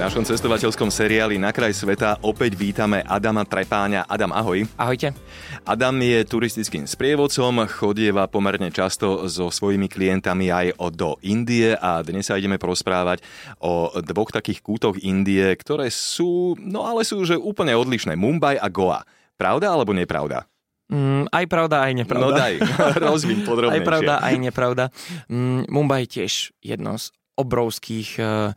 V našom cestovateľskom seriáli Na kraj sveta opäť vítame Adama Trepáňa. Adam, ahoj. Ahojte. Adam je turistickým sprievodcom, chodieva pomerne často so svojimi klientami aj do Indie a dnes sa ideme porozprávať o dvoch takých kútoch Indie, ktoré sú, no ale sú že úplne odlišné. Mumbai a Goa. Pravda alebo nepravda? Mm, aj pravda, aj nepravda. No daj, rozvíň podrobnejšie. Aj pravda, aj nepravda. Mm, Mumbai tiež jedno z obrovských uh,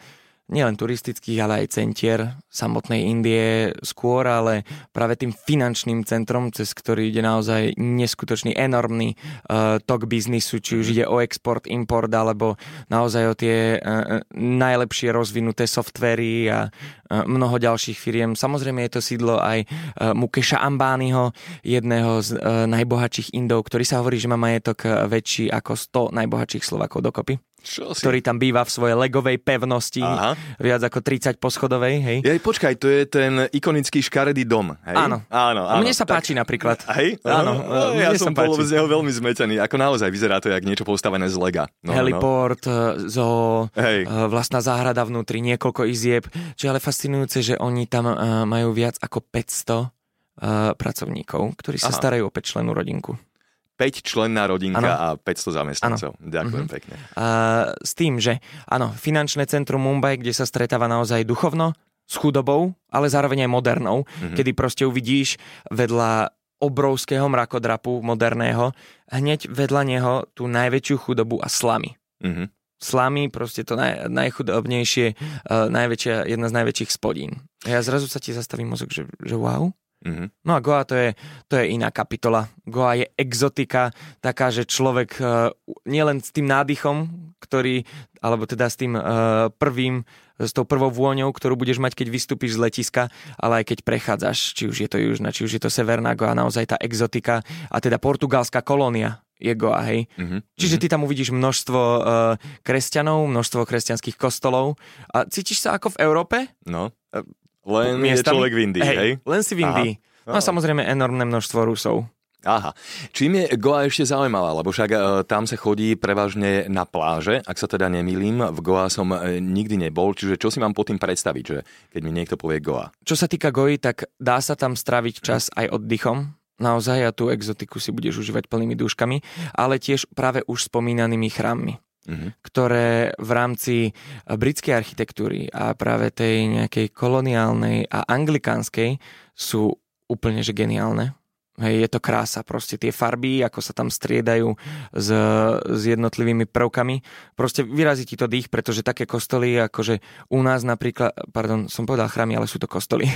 nielen turistických, ale aj centier samotnej Indie skôr, ale práve tým finančným centrom, cez ktorý ide naozaj neskutočný, enormný uh, tok biznisu, či už ide o export, import, alebo naozaj o tie uh, najlepšie rozvinuté softvery a uh, mnoho ďalších firiem. Samozrejme je to sídlo aj uh, Mukeša Ambányho, jedného z uh, najbohatších Indov, ktorý sa hovorí, že má majetok väčší ako 100 najbohatších Slovakov dokopy. Čo si? ktorý tam býva v svojej legovej pevnosti, Aha. viac ako 30 poschodovej, hej? Jej, počkaj, to je ten ikonický škaredý dom, hej? Áno. áno, áno mne sa tak- páči napríklad. Hej? Áno, No, ja mne som bol z neho veľmi zmetený. Ako naozaj vyzerá to jak niečo postavené z lega. No, Heliport, e, zoo, Hej. e, vlastná záhrada vnútri, niekoľko izieb. Čo je ale fascinujúce, že oni tam e, majú viac ako 500 e, pracovníkov, ktorí sa Aha. starajú o 5 členú rodinku. 5 členná rodinka a Áno. 500 zamestnancov. Ďakujem Mhm. pekne. A s tým, že áno, finančné centrum Mumbai, kde sa stretáva naozaj duchovno, s chudobou, ale zároveň aj modernou, Mhm. kedy proste uvidíš vedľa obrovského mrakodrapu moderného, hneď vedľa neho tú najväčšiu chudobu a slamy. Mhm. Slamy, proste to naj, najchudobnejšie, uh, najväčšia, jedna z najväčších spodín. A ja zrazu sa ti zastaví mozog, že, že wow. Mhm. No a Goa to je, to je iná kapitola. Goa je exotika, taká, že človek uh, nielen s tým nádychom, ktorý, alebo teda s tým uh, prvým, s tou prvou vôňou, ktorú budeš mať, keď vystúpiš z letiska, ale aj keď prechádzaš, či už je to južná, či už je to severná Goa, naozaj tá exotika a teda portugalská kolónia je Goa, hej. Mhm. Čiže ty tam uvidíš množstvo uh, kresťanov, množstvo kresťanských kostolov a cítiš sa ako v Európe? No. Len je Miestami? človek v Indii, hej? Len si v Aha. Indii. No a samozrejme enormné množstvo Rusov. Aha. Čím je Goa ešte zaujímavá? Lebo však e, tam sa chodí prevažne na pláže, ak sa teda nemýlim. V Goa som e, nikdy nebol, čiže čo si mám pod tým predstaviť, že keď mi niekto povie Goa? Čo sa týka Goji, tak dá sa tam straviť čas aj oddychom. Naozaj a tú exotiku si budeš užívať plnými dúškami, ale tiež práve už spomínanými chrámmi, Mhm. ktoré v rámci britskej architektúry a práve tej nejakej koloniálnej a anglikánskej sú úplne že geniálne. Hej, je to krása, proste tie farby, ako sa tam striedajú s, s jednotlivými prvkami. Proste vyrazí ti to dých, pretože také kostoly, akože u nás napríklad, pardon, som povedal chrámy, ale sú to kostoly.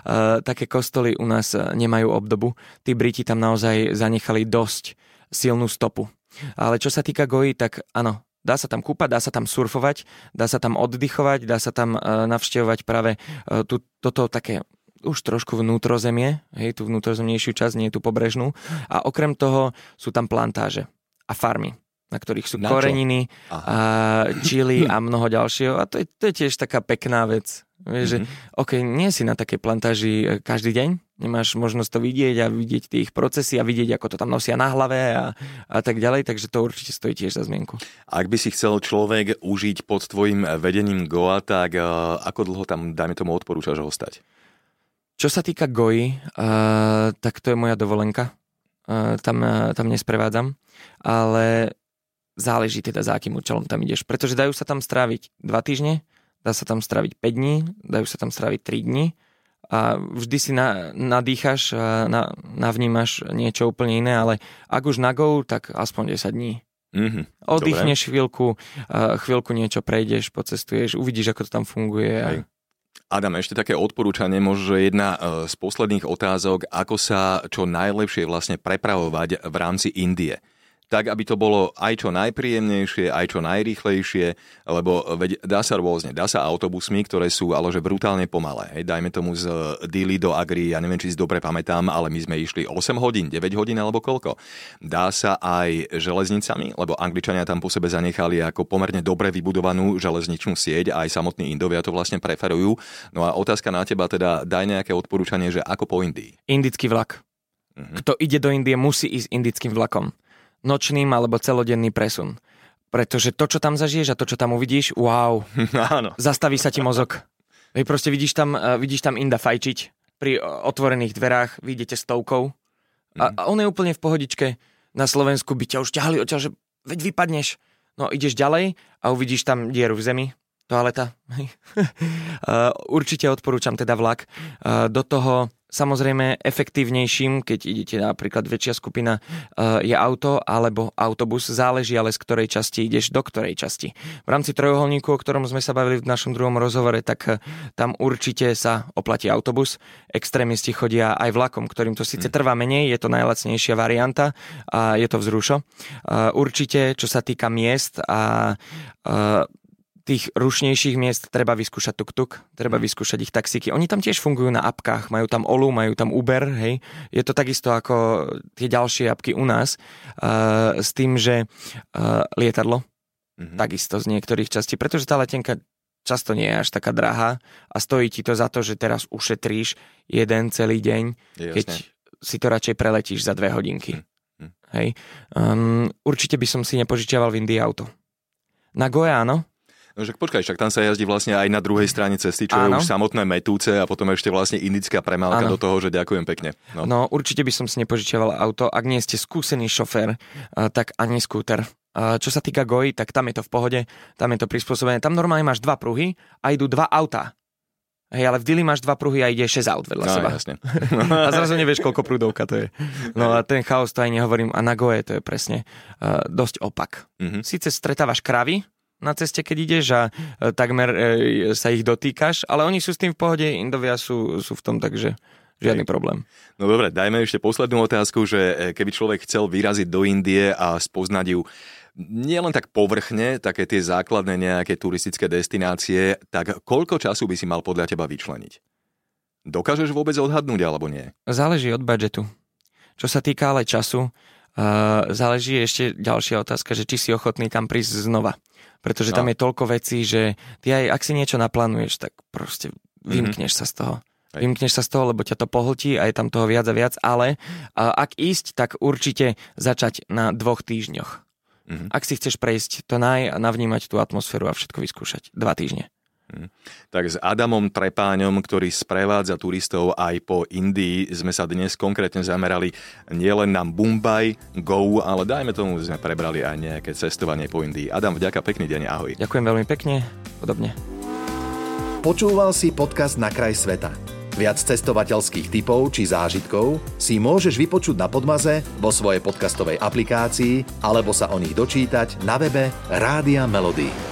Eh, také kostoly u nás eh, nemajú obdobu. Tí Briti tam naozaj zanechali dosť silnú stopu. Ale čo sa týka Goji, tak áno, dá sa tam kúpať, dá sa tam surfovať, dá sa tam oddychovať, dá sa tam uh, navštevovať práve uh, toto také už trošku vnútrozemie, hej, tú vnútrozemnejšiu časť, nie tú pobrežnú. A okrem toho sú tam plantáže a farmy, na ktorých sú Na koreniny, a čili a mnoho ďalšieho. A to je, to je tiež taká pekná vec. Vieš, že, Mhm. OK, nie si na takej plantáži e, každý deň, nemáš možnosť to vidieť a vidieť tie ich procesy a vidieť, ako to tam nosia na hlave a, a tak ďalej, takže to určite stojí tiež za zmienku. Ak by si chcel človek užiť pod tvojim vedením Goa, tak e, ako dlho tam, dajme tomu, odporúčaš ostať? Čo sa týka Goji, uh, tak to je moja dovolenka. Uh, tam, uh, tam nesprevádzam, ale záleží teda za akým účelom tam ideš. Pretože dajú sa tam stráviť 2 týždne, dá sa tam stráviť 5 dní, dajú sa tam stráviť 3 dní a vždy si na, nadýchaš na, navnímaš niečo úplne iné, ale ak už na Go, tak aspoň 10 dní. Mhm. Oddychneš chvíľku, uh, chvíľku niečo prejdeš, pocestuješ, uvidíš, ako to tam funguje. A... Hej. Adam, ešte také odporúčanie, možno jedna e, z posledných otázok, ako sa čo najlepšie vlastne prepravovať v rámci Indie. Tak aby to bolo aj čo najpríjemnejšie, aj čo najrýchlejšie, lebo veď dá sa rôzne. Dá sa autobusmi, ktoré sú ale že brutálne pomalé. Hej, dajme tomu z Dili do Agri, ja neviem, či si dobre pamätám, ale my sme išli 8 hodín, 9 hodín alebo koľko. Dá sa aj železnicami, lebo Angličania tam po sebe zanechali ako pomerne dobre vybudovanú železničnú sieť, aj samotní Indovia to vlastne preferujú. No a otázka na teba teda, daj nejaké odporúčanie, že ako po Indii. Indický vlak. Mhm. Kto ide do Indie, musí ísť indickým vlakom nočným alebo celodenný presun. Pretože to, čo tam zažiješ a to, čo tam uvidíš, wow, Áno. zastaví sa ti mozog. Vy proste vidíš tam, uh, vidíš tam Inda fajčiť pri uh, otvorených dverách, vidíte stovkou a, a on je úplne v pohodičke. Na Slovensku by ťa už ťahali odtiaľ, že veď vypadneš. No ideš ďalej a uvidíš tam dieru v zemi, toaleta. uh, určite odporúčam teda vlak. Uh, do toho Samozrejme, efektívnejším, keď idete napríklad väčšia skupina, eh, je auto alebo autobus. Záleží ale z ktorej časti ideš, do ktorej časti. V rámci trojuholníku, o ktorom sme sa bavili v našom druhom rozhovore, tak eh, tam určite sa oplatí autobus. Extrémisti chodia aj vlakom, ktorým to síce hm. trvá menej, je to najlacnejšia varianta a je to vzrušo. Eh, určite, čo sa týka miest a tých rušnejších miest treba vyskúšať tuk-tuk, treba mhm. vyskúšať ich taxíky. Oni tam tiež fungujú na apkách, majú tam Olu, majú tam Uber, hej. Je to takisto ako tie ďalšie apky u nás, uh, s tým, že uh, lietadlo, mm-hmm. takisto z niektorých častí, pretože tá letenka často nie je až taká drahá a stojí ti to za to, že teraz ušetríš jeden celý deň, Jasne. keď si to radšej preletíš za dve hodinky. Mm-hmm. Hej. Um, určite by som si nepožičiaval v Indii auto. Na Goja, áno, No však počkaj, však tam sa jazdí vlastne aj na druhej strane cesty, čo Áno. je už samotné metúce a potom ešte vlastne indická premálka Áno. do toho, že ďakujem pekne. No. no určite by som si nepožičiaval auto, ak nie ste skúsený šofér, tak ani skúter. Čo sa týka Goji, tak tam je to v pohode, tam je to prispôsobené. Tam normálne máš dva pruhy a idú dva autá. Hej, ale v Dili máš dva pruhy a ide 6 aut vedľa no, seba. Jasne. a zrazu nevieš, koľko prúdovka to je. No a ten chaos to aj nehovorím. A na Goje to je presne uh, dosť opak. Mm-hmm. Sice stretávaš kravy, na ceste, keď ideš a e, takmer e, sa ich dotýkaš, ale oni sú s tým v pohode, Indovia sú, sú v tom, takže žiadny problém. No dobre, dajme ešte poslednú otázku, že e, keby človek chcel vyraziť do Indie a spoznať ju nie len tak povrchne, také tie základné nejaké turistické destinácie, tak koľko času by si mal podľa teba vyčleniť? Dokážeš vôbec odhadnúť alebo nie? Záleží od budžetu. Čo sa týka ale času, uh, záleží ešte ďalšia otázka, že či si ochotný tam prísť znova pretože tam no. je toľko vecí, že ty aj ak si niečo naplánuješ, tak proste vymkneš mm-hmm. sa z toho. Aj. Vymkneš sa z toho, lebo ťa to pohltí a je tam toho viac a viac, ale a, ak ísť, tak určite začať na dvoch týždňoch. Mm-hmm. Ak si chceš prejsť to naj a navnímať tú atmosféru a všetko vyskúšať. Dva týždne. Hm. Tak s Adamom Trepáňom, ktorý sprevádza turistov aj po Indii, sme sa dnes konkrétne zamerali nielen na Mumbai, Go, ale dajme tomu, sme prebrali aj nejaké cestovanie po Indii. Adam, vďaka, pekný deň, ahoj. Ďakujem veľmi pekne, podobne. Počúval si podcast Na kraj sveta. Viac cestovateľských typov či zážitkov si môžeš vypočuť na Podmaze vo svojej podcastovej aplikácii alebo sa o nich dočítať na webe Rádia Melody.